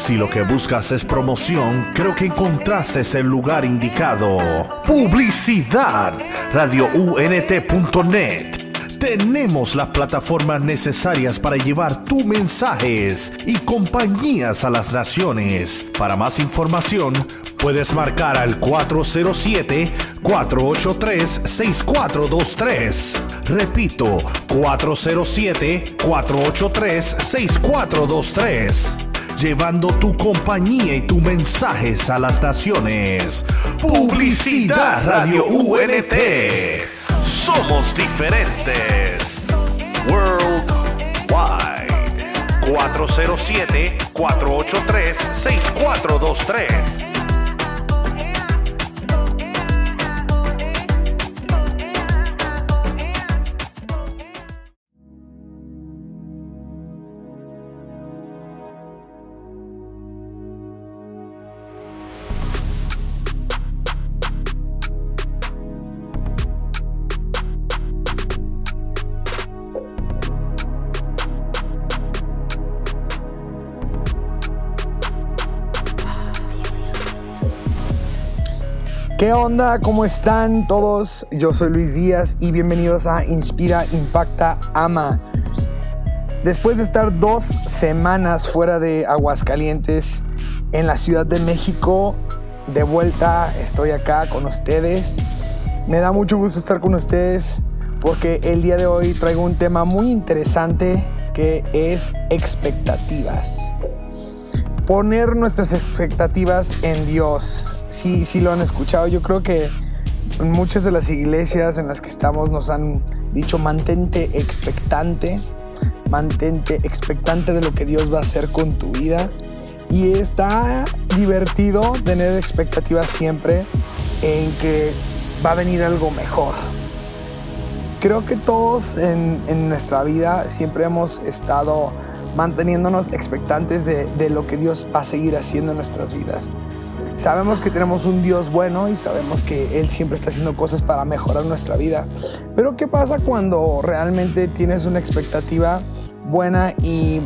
Si lo que buscas es promoción, creo que encontraste el lugar indicado. Publicidad. RadioUNT.net. Tenemos las plataformas necesarias para llevar tus mensajes y compañías a las naciones. Para más información, puedes marcar al 407-483-6423. Repito, 407-483-6423 llevando tu compañía y tus mensajes a las naciones. Publicidad Radio UNT. Somos diferentes. Worldwide. 407-483-6423. ¿Qué onda? ¿Cómo están todos? Yo soy Luis Díaz y bienvenidos a Inspira, Impacta, Ama. Después de estar dos semanas fuera de Aguascalientes, en la Ciudad de México, de vuelta estoy acá con ustedes. Me da mucho gusto estar con ustedes porque el día de hoy traigo un tema muy interesante que es expectativas. Poner nuestras expectativas en Dios sí, sí lo han escuchado. Yo creo que muchas de las iglesias en las que estamos nos han dicho mantente expectante, mantente expectante de lo que Dios va a hacer con tu vida. Y está divertido tener expectativas siempre en que va a venir algo mejor. Creo que todos en, en nuestra vida siempre hemos estado manteniéndonos expectantes de, de lo que Dios va a seguir haciendo en nuestras vidas. Sabemos que tenemos un Dios bueno y sabemos que Él siempre está haciendo cosas para mejorar nuestra vida. Pero ¿qué pasa cuando realmente tienes una expectativa buena y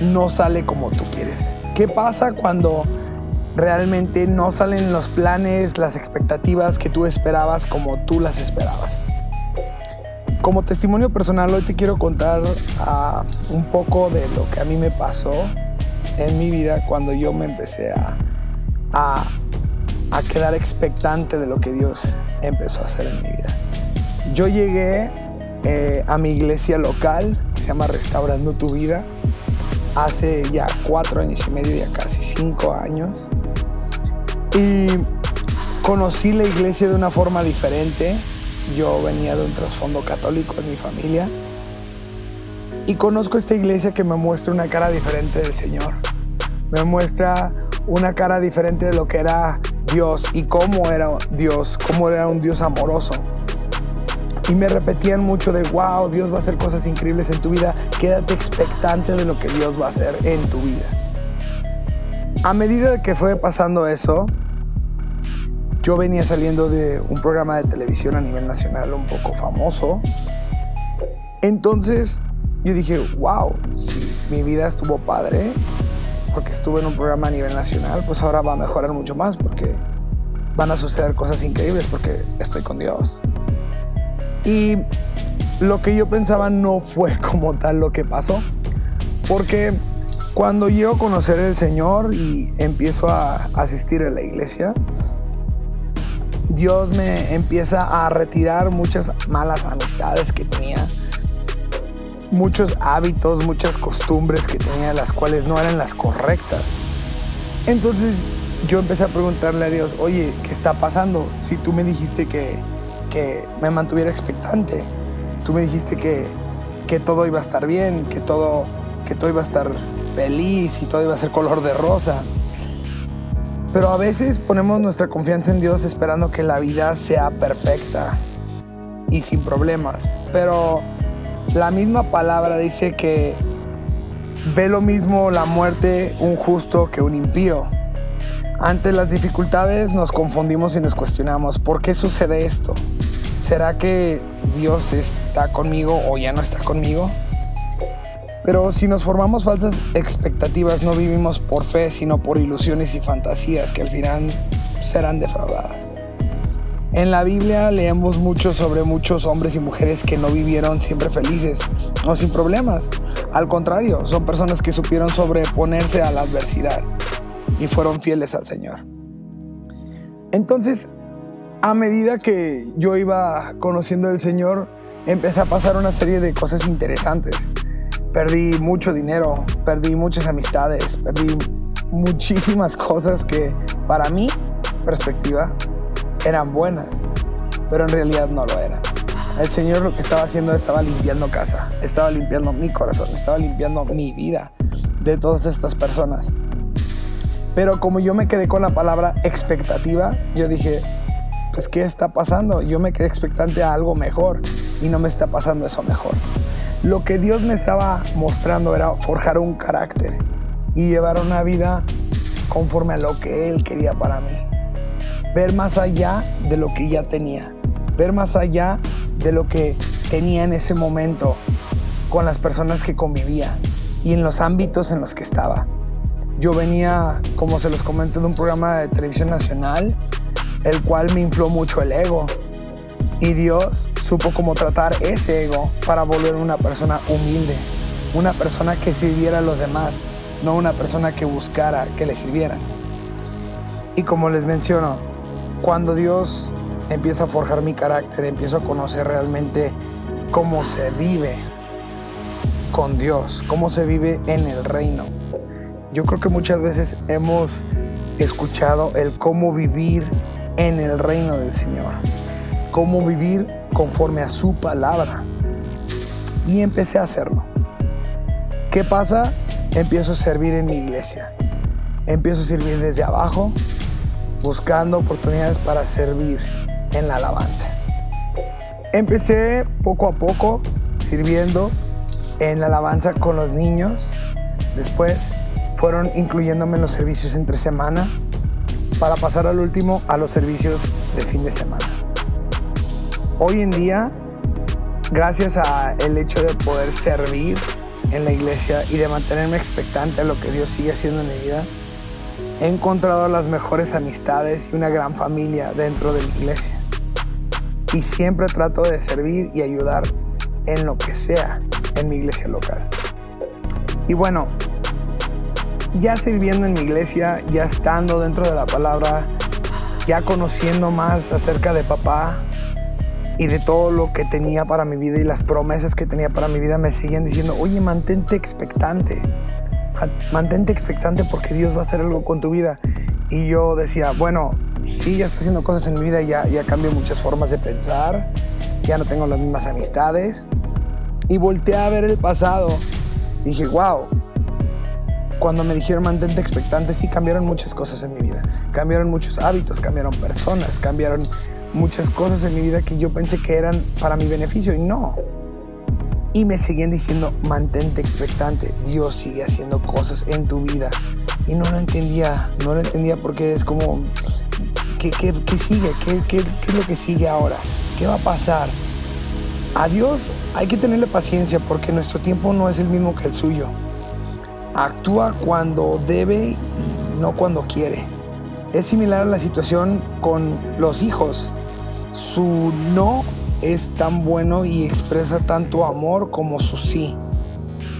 no sale como tú quieres? ¿Qué pasa cuando realmente no salen los planes, las expectativas que tú esperabas como tú las esperabas? Como testimonio personal, hoy te quiero contar uh, un poco de lo que a mí me pasó en mi vida cuando yo me empecé a a, quedar expectante de lo que Dios empezó a hacer en mi vida. Yo llegué eh, a mi iglesia local, que se llama Restaurando tu Vida, hace ya cuatro años y medio, ya casi cinco años. Y conocí la iglesia de una forma diferente. Yo venía de un trasfondo católico en mi familia. Y conozco esta iglesia que me muestra una cara diferente del Señor. Me muestra una cara diferente de lo que era Dios y cómo era Dios, cómo era un Dios amoroso. Y me repetían mucho de, wow, Dios va a hacer cosas increíbles en tu vida, quédate expectante de lo que Dios va a hacer en tu vida. A medida que fue pasando eso, yo venía saliendo de un programa de televisión a nivel nacional un poco famoso. Entonces yo dije, wow, si mi vida estuvo padre, porque estuve en un programa a nivel nacional, pues ahora va a mejorar mucho más porque van a suceder cosas increíbles porque estoy con Dios. Y lo que yo pensaba no fue como tal lo que pasó, porque cuando llego a conocer al Señor y empiezo a asistir a la iglesia, Dios me empieza a retirar muchas malas amistades que tenía muchos hábitos, muchas costumbres que tenía, las cuales no eran las correctas. Entonces yo empecé a preguntarle a Dios, oye, ¿qué está pasando? Si tú me dijiste que, que me mantuviera expectante, tú me dijiste que, que todo iba a estar bien, que todo, que todo iba a estar feliz y todo iba a ser color de rosa. Pero a veces ponemos nuestra confianza en Dios esperando que la vida sea perfecta y sin problemas. Pero la misma palabra dice que ve lo mismo la muerte un justo que un impío. Ante las dificultades nos confundimos y nos cuestionamos, ¿por qué sucede esto? ¿Será que Dios está conmigo o ya no está conmigo? Pero si nos formamos falsas expectativas, no vivimos por fe, sino por ilusiones y fantasías que al final serán defraudadas. En la Biblia leemos mucho sobre muchos hombres y mujeres que no vivieron siempre felices o sin problemas. Al contrario, son personas que supieron sobreponerse a la adversidad y fueron fieles al Señor. Entonces, a medida que yo iba conociendo al Señor, empecé a pasar una serie de cosas interesantes. Perdí mucho dinero, perdí muchas amistades, perdí muchísimas cosas que para mi perspectiva eran buenas, pero en realidad no lo eran. El Señor lo que estaba haciendo estaba limpiando casa, estaba limpiando mi corazón, estaba limpiando mi vida de todas estas personas. Pero como yo me quedé con la palabra expectativa, yo dije, pues ¿qué está pasando? Yo me quedé expectante a algo mejor y no me está pasando eso mejor. Lo que Dios me estaba mostrando era forjar un carácter y llevar una vida conforme a lo que Él quería para mí. Ver más allá de lo que ya tenía. Ver más allá de lo que tenía en ese momento con las personas que convivía y en los ámbitos en los que estaba. Yo venía, como se los comento, de un programa de televisión nacional, el cual me infló mucho el ego. Y Dios supo cómo tratar ese ego para volver una persona humilde, una persona que sirviera a los demás, no una persona que buscara que le sirvieran. Y como les menciono, cuando Dios empieza a forjar mi carácter, empiezo a conocer realmente cómo se vive con Dios, cómo se vive en el reino yo creo que muchas veces hemos escuchado el cómo vivir en el reino del Señor, cómo vivir conforme a su palabra. Y empecé a hacerlo. ¿Qué pasa? Empiezo a servir en mi iglesia. Empiezo a servir desde abajo, buscando oportunidades para servir en la alabanza. Empecé poco a poco sirviendo en la alabanza con los niños. Después fueron incluyéndome en los servicios entre semana para pasar al último a los servicios de fin de semana. Hoy en día, gracias al hecho de poder servir en la iglesia y de mantenerme expectante a lo que Dios sigue haciendo en mi vida, he encontrado las mejores amistades y una gran familia dentro de mi iglesia. Y siempre trato de servir y ayudar en lo que sea en mi iglesia local. Y bueno, ya sirviendo en mi iglesia, ya estando dentro de la palabra, ya conociendo más acerca de papá y de todo lo que tenía para mi vida y las promesas que tenía para mi vida, me seguían diciendo, oye, mantente expectante, mantente expectante porque Dios va a hacer algo con tu vida. Y yo decía, bueno, sí, ya está haciendo cosas en mi vida, ya, ya cambió muchas formas de pensar, ya no tengo las mismas amistades. Y volteé a ver el pasado. Y dije, wow, cuando me dijeron mantente expectante, sí cambiaron muchas cosas en mi vida. Cambiaron muchos hábitos, cambiaron personas, cambiaron muchas cosas en mi vida que yo pensé que eran para mi beneficio y no. Y me seguían diciendo, mantente expectante, Dios sigue haciendo cosas en tu vida. Y no lo entendía, no lo entendía porque es como, ¿qué, qué, qué sigue? ¿Qué, ¿Qué, qué es lo que sigue ahora? ¿Qué va a pasar? A Dios hay que tenerle paciencia porque nuestro tiempo no es el mismo que el suyo actúa cuando debe y no cuando quiere. Es similar a la situación con los hijos. Su no es tan bueno y expresa tanto amor como su sí.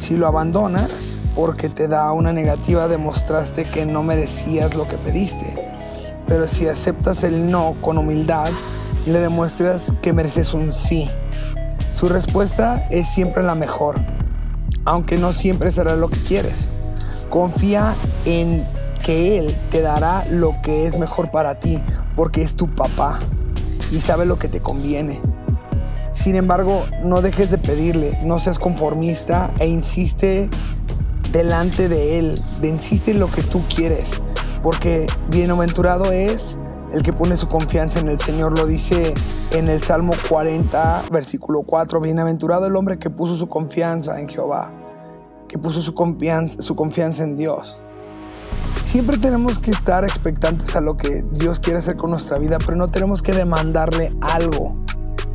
Si lo abandonas porque te da una negativa, demostraste que no merecías lo que pediste. Pero si aceptas el no con humildad, le demuestras que mereces un sí. Su respuesta es siempre la mejor aunque no siempre será lo que quieres. Confía en que Él te dará lo que es mejor para ti, porque es tu papá y sabe lo que te conviene. Sin embargo, no dejes de pedirle, no seas conformista e insiste delante de Él, de insiste en lo que tú quieres, porque bienaventurado es el que pone su confianza en el Señor, lo dice en el Salmo 40, versículo 4, bienaventurado el hombre que puso su confianza en Jehová que puso su confianza, su confianza en Dios. Siempre tenemos que estar expectantes a lo que Dios quiere hacer con nuestra vida, pero no tenemos que demandarle algo.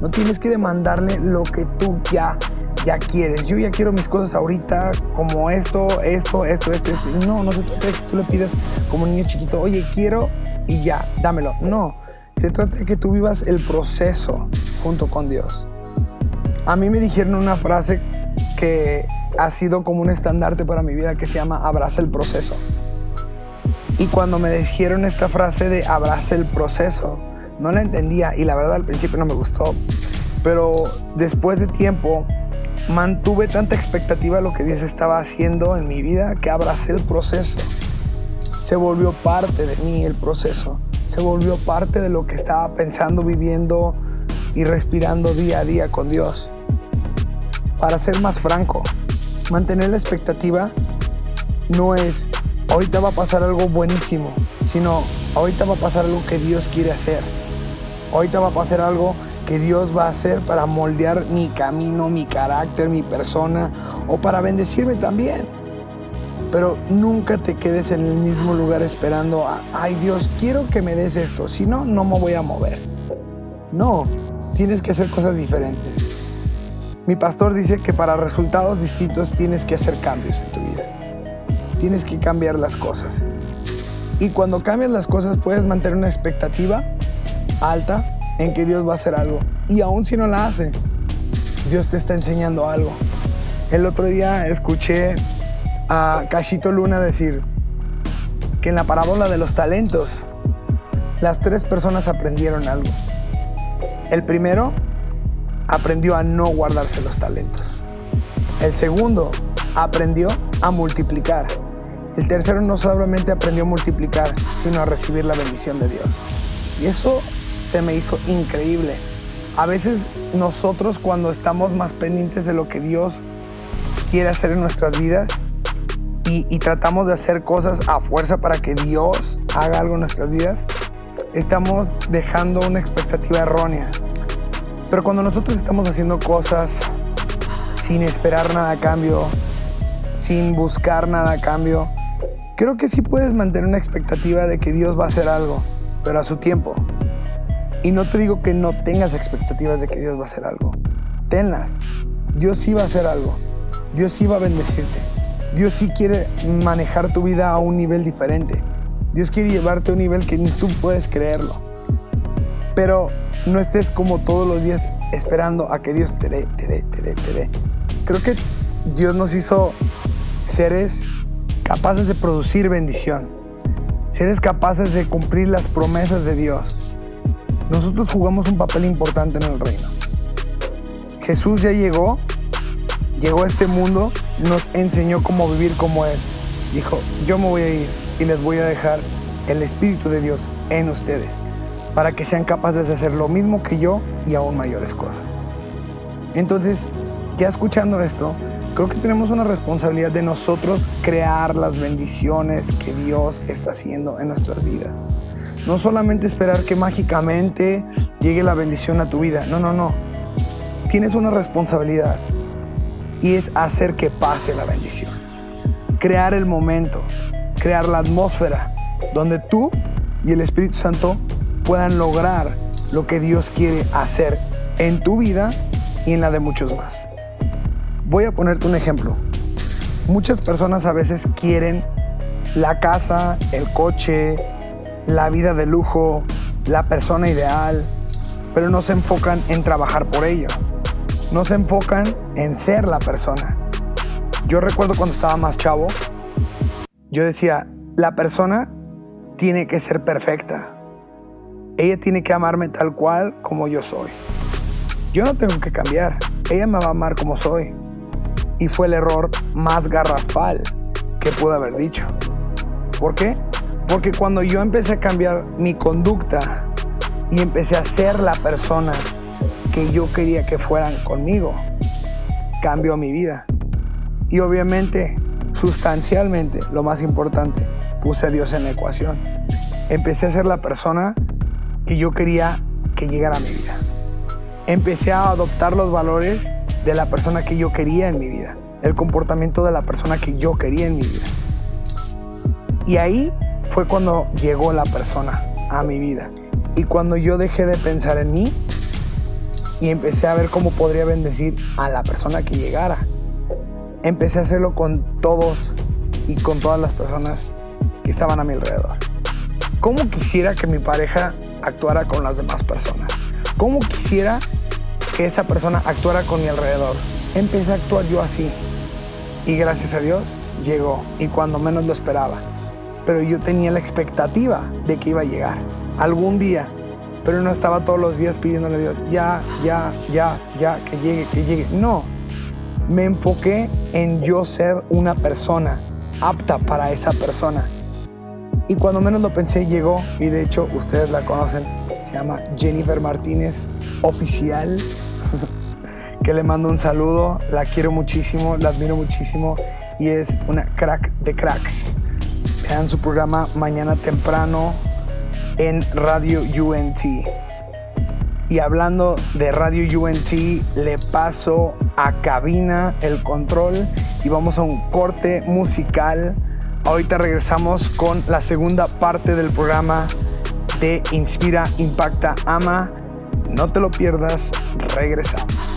No tienes que demandarle lo que tú ya ya quieres. Yo ya quiero mis cosas ahorita, como esto, esto, esto, esto, esto. No, no se trata de que tú le pidas como un niño chiquito, oye, quiero y ya, dámelo. No, se trata de que tú vivas el proceso junto con Dios. A mí me dijeron una frase que ha sido como un estandarte para mi vida que se llama abraza el proceso. Y cuando me dijeron esta frase de abraza el proceso, no la entendía y la verdad al principio no me gustó. Pero después de tiempo mantuve tanta expectativa de lo que Dios estaba haciendo en mi vida que abracé el proceso. Se volvió parte de mí el proceso. Se volvió parte de lo que estaba pensando, viviendo y respirando día a día con Dios. Para ser más franco, mantener la expectativa no es ahorita va a pasar algo buenísimo, sino ahorita va a pasar algo que Dios quiere hacer. Ahorita va a pasar algo que Dios va a hacer para moldear mi camino, mi carácter, mi persona o para bendecirme también. Pero nunca te quedes en el mismo lugar esperando, ay Dios, quiero que me des esto, si no, no me voy a mover. No, tienes que hacer cosas diferentes. Mi pastor dice que para resultados distintos tienes que hacer cambios en tu vida. Tienes que cambiar las cosas. Y cuando cambias las cosas puedes mantener una expectativa alta en que Dios va a hacer algo. Y aún si no la hace, Dios te está enseñando algo. El otro día escuché a Cachito Luna decir que en la parábola de los talentos, las tres personas aprendieron algo. El primero aprendió a no guardarse los talentos. El segundo aprendió a multiplicar. El tercero no solamente aprendió a multiplicar, sino a recibir la bendición de Dios. Y eso se me hizo increíble. A veces nosotros cuando estamos más pendientes de lo que Dios quiere hacer en nuestras vidas y, y, tratamos de hacer cosas a fuerza para que Dios haga algo en nuestras vidas, estamos dejando una expectativa errónea. Pero cuando nosotros estamos haciendo cosas sin esperar nada a cambio, sin buscar nada a cambio, creo que sí puedes mantener una expectativa de que Dios va a hacer algo, pero a su tiempo. Y no te digo que no tengas expectativas de que Dios va a hacer algo. Tenlas. Dios sí va a hacer algo. Dios sí va a bendecirte. Dios sí quiere manejar tu vida a un nivel diferente. Dios quiere llevarte a un nivel que ni tú puedes creerlo. Pero no estés como todos los días esperando a que Dios te dé, te dé, te dé, te dé. Creo que Dios nos hizo seres capaces de producir bendición. Seres capaces de cumplir las promesas de Dios nosotros jugamos un papel importante en el reino. Jesús ya llegó, llegó a este mundo, nos enseñó cómo vivir como Él. Dijo, yo me voy a ir y les voy a dejar el Espíritu de Dios en ustedes, para que sean capaces de hacer lo mismo que yo y aún mayores cosas. Entonces, ya escuchando esto, creo que tenemos una responsabilidad de nosotros crear las bendiciones que Dios está haciendo en nuestras vidas. No solamente esperar que mágicamente llegue la bendición a tu vida. No, no, no. Tienes una responsabilidad y es hacer que pase la bendición. Crear el momento, crear la atmósfera donde tú y el Espíritu Santo puedan lograr lo que Dios quiere hacer en tu vida y en la de muchos más. Voy a ponerte un ejemplo. Muchas personas a veces quieren la casa, el coche, la vida de lujo, la persona ideal, pero no se enfocan en trabajar por ello. No se enfocan en ser la persona. Yo recuerdo cuando estaba más chavo, yo decía, la persona tiene que ser perfecta. Ella tiene que amarme tal cual como yo soy. Yo no tengo que cambiar. Ella me va a amar como soy. Y fue el error más garrafal que pude haber dicho. ¿Por qué? Porque cuando yo empecé a cambiar mi conducta y empecé a ser la persona que yo quería que fueran conmigo, cambió mi vida. Y obviamente, sustancialmente, lo más importante, puse a Dios en la ecuación. Empecé a ser la persona que yo quería que llegara a mi vida. Empecé a adoptar los valores de la persona que yo quería en mi vida, el comportamiento de la persona que yo quería en mi vida. Y ahí fue cuando llegó la persona a mi vida. Y cuando yo dejé de pensar en mí, y empecé a ver cómo podría bendecir a la persona que llegara. Empecé a hacerlo con todos y con todas las personas que estaban a mi alrededor. ¿Cómo quisiera que mi pareja actuara con las demás personas? ¿Cómo quisiera que esa persona actuara con mi alrededor? Empecé a actuar yo así. Y gracias a Dios llegó. Y cuando menos lo esperaba. Pero yo tenía la expectativa de que iba a llegar. Algún día. Pero no estaba todos los días pidiéndole a Dios, ya, ya, ya, ya, que llegue, que llegue. No. Me enfoqué en yo ser una persona apta para esa persona. Y cuando menos lo pensé, llegó. Y de hecho, ustedes la conocen. Se llama Jennifer Martínez Oficial. que le mando un saludo. La quiero muchísimo, la admiro muchísimo. Y es una crack de cracks. Vean su programa mañana temprano en Radio UNT. Y hablando de Radio UNT, le paso a cabina el control y vamos a un corte musical. Ahorita regresamos con la segunda parte del programa de Inspira, Impacta, Ama. No te lo pierdas, regresamos.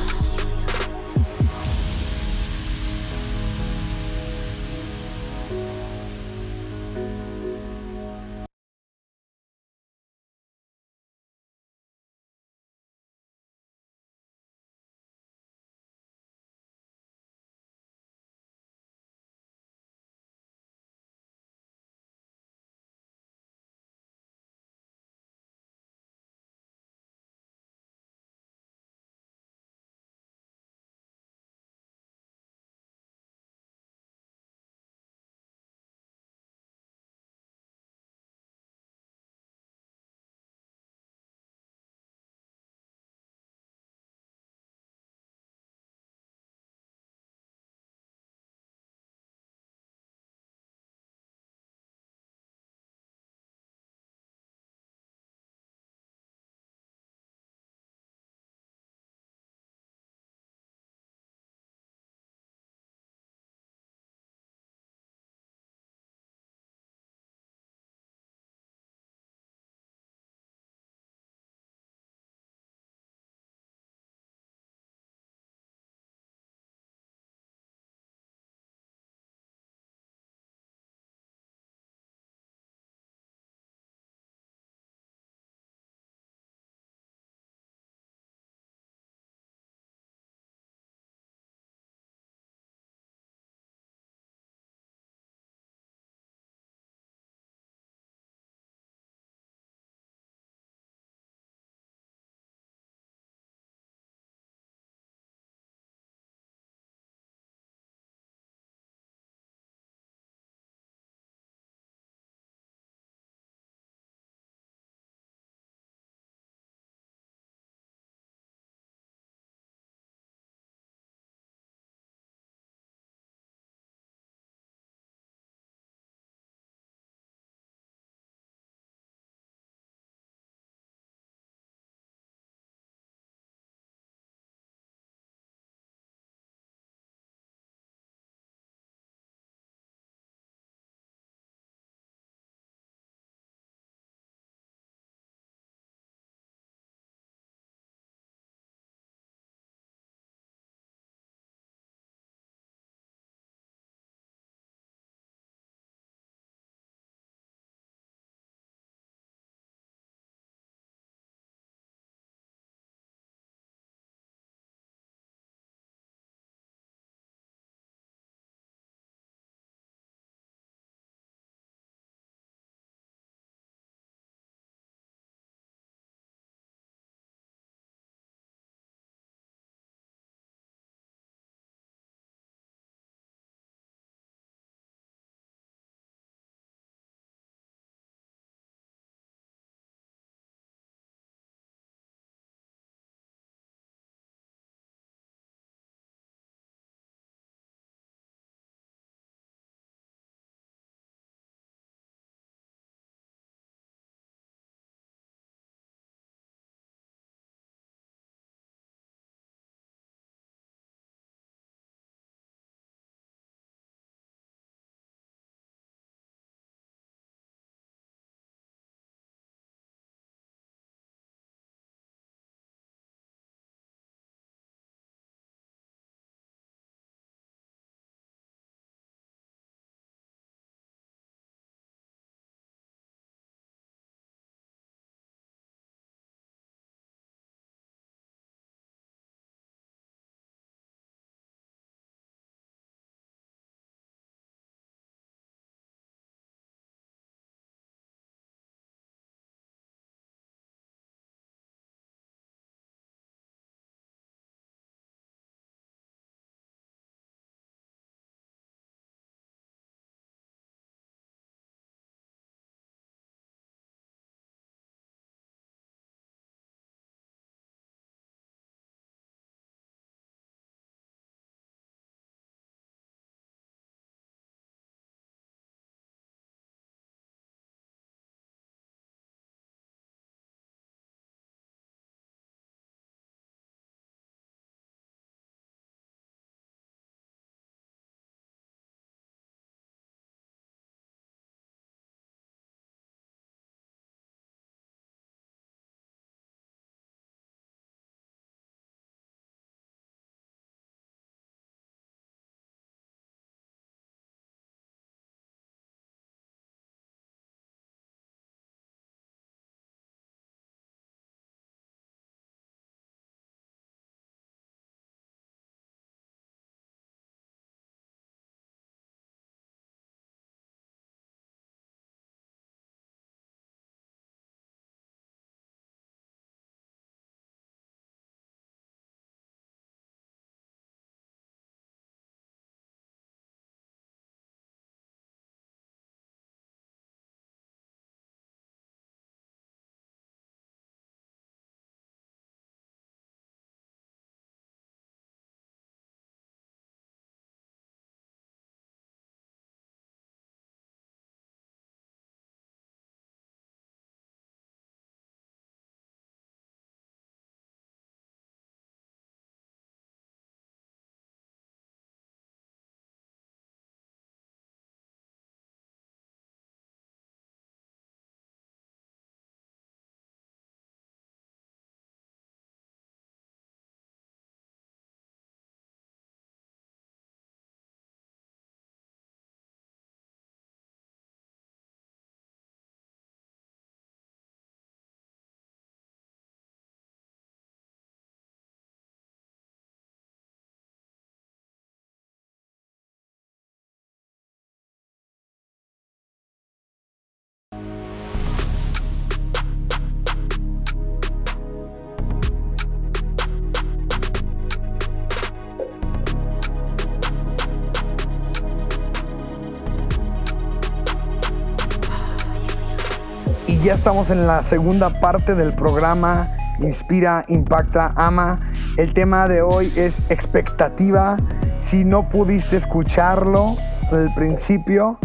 Y ya estamos en la segunda parte del programa Inspira, Impacta, Ama. El tema de hoy es expectativa. Si no pudiste escucharlo al principio,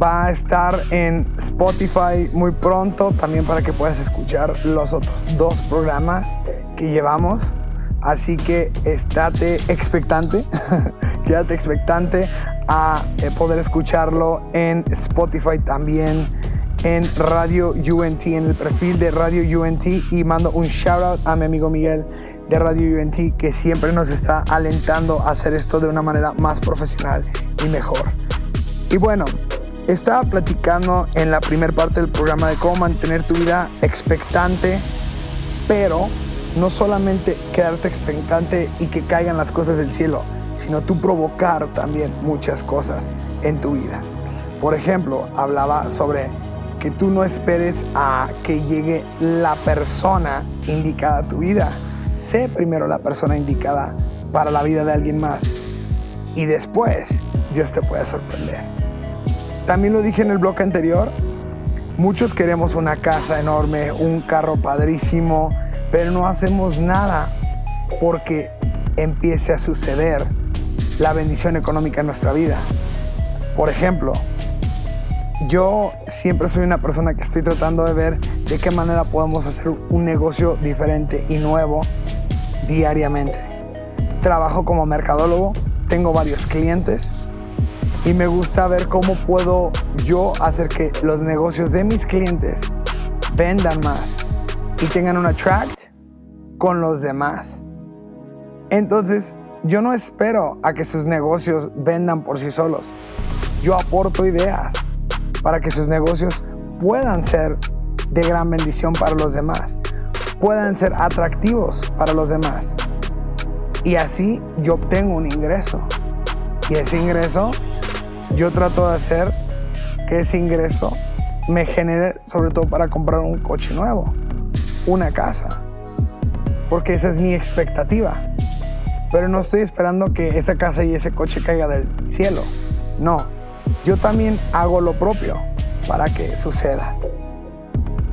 va a estar en Spotify muy pronto también para que puedas escuchar los otros dos programas que llevamos. Así que estate expectante, quédate expectante a eh, poder escucharlo en Spotify también en Radio UNT, en el perfil de Radio UNT y mando un shout out a mi amigo Miguel de Radio UNT que siempre nos está alentando a hacer esto de una manera más profesional y mejor. Y bueno, estaba platicando en la primera parte del programa de cómo mantener tu vida expectante, pero no solamente quedarte expectante y que caigan las cosas del cielo, sino tú provocar también muchas cosas en tu vida. Por ejemplo, hablaba sobre que tú no esperes a que llegue la persona indicada a tu vida. Sé primero la persona indicada para la vida de alguien más y después Dios te puede sorprender. También lo dije en el bloque anterior, muchos queremos una casa enorme, un carro padrísimo, pero no hacemos nada porque empiece a suceder la bendición económica en nuestra vida. Por ejemplo, yo siempre soy una persona que estoy tratando de ver de qué manera podemos hacer un negocio diferente y nuevo diariamente. Trabajo como mercadólogo, tengo varios clientes y me gusta ver cómo puedo yo hacer que los negocios de mis clientes vendan más y tengan un attract con los demás. Entonces, yo no espero a que sus negocios vendan por sí solos. Yo aporto ideas para que sus negocios puedan ser de gran bendición para los demás, puedan ser atractivos para los demás. Y así yo obtengo un ingreso. Y ese ingreso yo trato de hacer que ese ingreso me genere sobre todo para comprar un coche nuevo, una casa. Porque esa es mi expectativa. Pero no estoy esperando que esa casa y ese coche caiga del cielo. No, yo también hago lo propio para que suceda.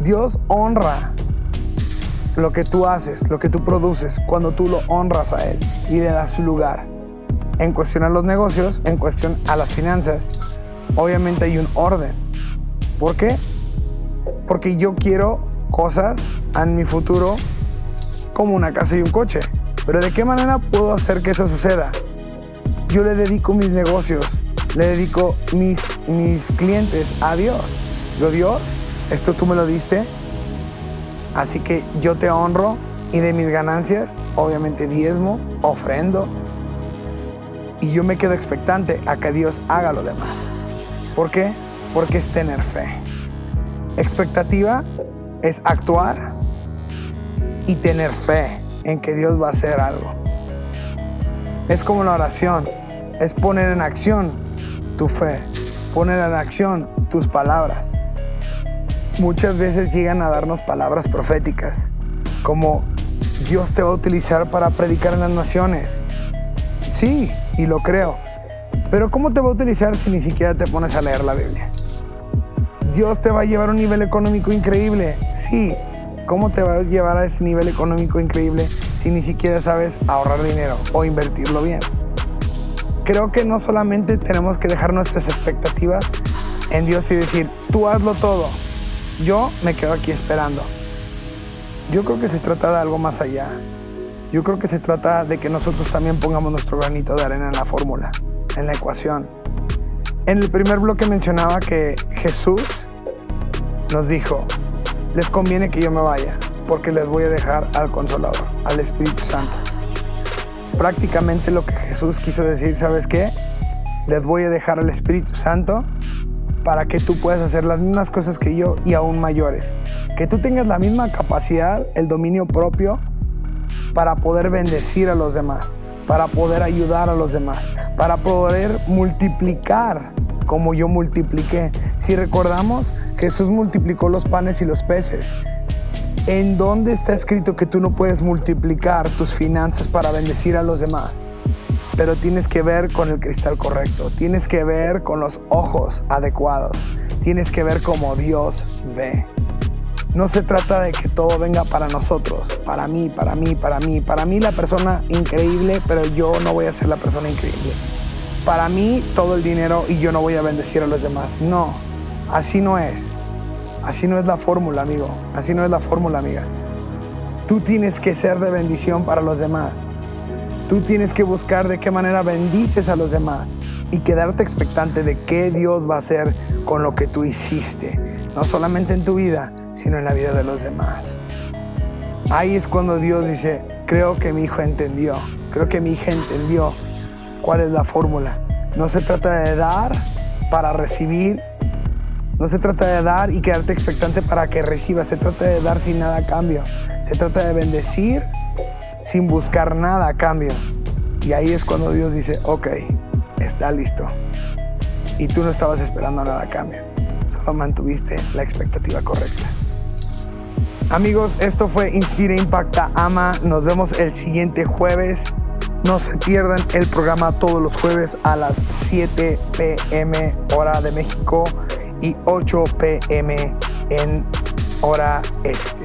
Dios honra lo que tú haces, lo que tú produces, cuando tú lo honras a Él y le das su lugar. En cuestión a los negocios, en cuestión a las finanzas, obviamente hay un orden. ¿Por qué? Porque yo quiero cosas en mi futuro como una casa y un coche. Pero ¿de qué manera puedo hacer que eso suceda? Yo le dedico mis negocios le dedico mis, mis clientes a Dios. Yo, Dios, esto tú me lo diste, así que yo te honro y de mis ganancias, obviamente diezmo, ofrendo, y yo me quedo expectante a que Dios haga lo demás. ¿Por qué? Porque es tener fe. Expectativa es actuar y tener fe en que Dios va a hacer algo. Es como la oración, es poner en acción tu fe, poner en acción tus palabras. Muchas veces llegan a darnos palabras proféticas, como Dios te va a utilizar para predicar en las naciones. Sí, y lo creo. Pero ¿cómo te va a utilizar si ni siquiera te pones a leer la Biblia? Dios te va a llevar a un nivel económico increíble. Sí, ¿cómo te va a llevar a ese nivel económico increíble si ni siquiera sabes ahorrar dinero o invertirlo bien? Creo que no solamente tenemos que dejar nuestras expectativas en Dios y decir, tú hazlo todo, yo me quedo aquí esperando. Yo creo que se trata de algo más allá. Yo creo que se trata de que nosotros también pongamos nuestro granito de arena en la fórmula, en la ecuación. En el primer bloque mencionaba que Jesús nos dijo, les conviene que yo me vaya, porque les voy a dejar al Consolador, al Espíritu Santo prácticamente lo que Jesús quiso decir, ¿sabes qué? Les voy a dejar al Espíritu Santo para que tú puedas hacer las mismas cosas que yo y aún mayores. Que tú tengas la misma capacidad, el dominio propio para poder bendecir a los demás, para poder ayudar a los demás, para poder multiplicar como yo multipliqué. Si recordamos, Jesús multiplicó los panes y los peces. ¿En dónde está escrito que tú no puedes multiplicar tus finanzas para bendecir a los demás? Pero tienes que ver con el cristal correcto, tienes que ver con los ojos adecuados, tienes que ver como Dios ve. no se trata de que todo venga para nosotros, para mí, para mí, para mí. Para mí la persona increíble, pero yo no voy a ser la persona increíble. Para mí todo el dinero y yo no voy a bendecir a los demás. No, así no es. Así no es la fórmula, amigo. Así no es la fórmula, amiga. Tú tienes que ser de bendición para los demás. Tú tienes que buscar de qué manera bendices a los demás y quedarte expectante de qué Dios va a hacer con lo que tú hiciste. No solamente en tu vida, sino en la vida de los demás. Ahí es cuando Dios dice, creo que mi hijo entendió, creo que mi hija entendió cuál es la fórmula. No se trata de dar para recibir, no se trata de dar y quedarte expectante para que recibas, se trata de dar sin nada a cambio, se trata de bendecir sin buscar nada a cambio. Y ahí es cuando Dios dice, ok, está listo. Y tú no estabas esperando nada a cambio, solo mantuviste la expectativa correcta. Amigos, esto fue Inspira, Impacta, Ama. Nos vemos el siguiente jueves. No se pierdan el programa todos los jueves a las 7 pm hora de México y 8 pm en hora este.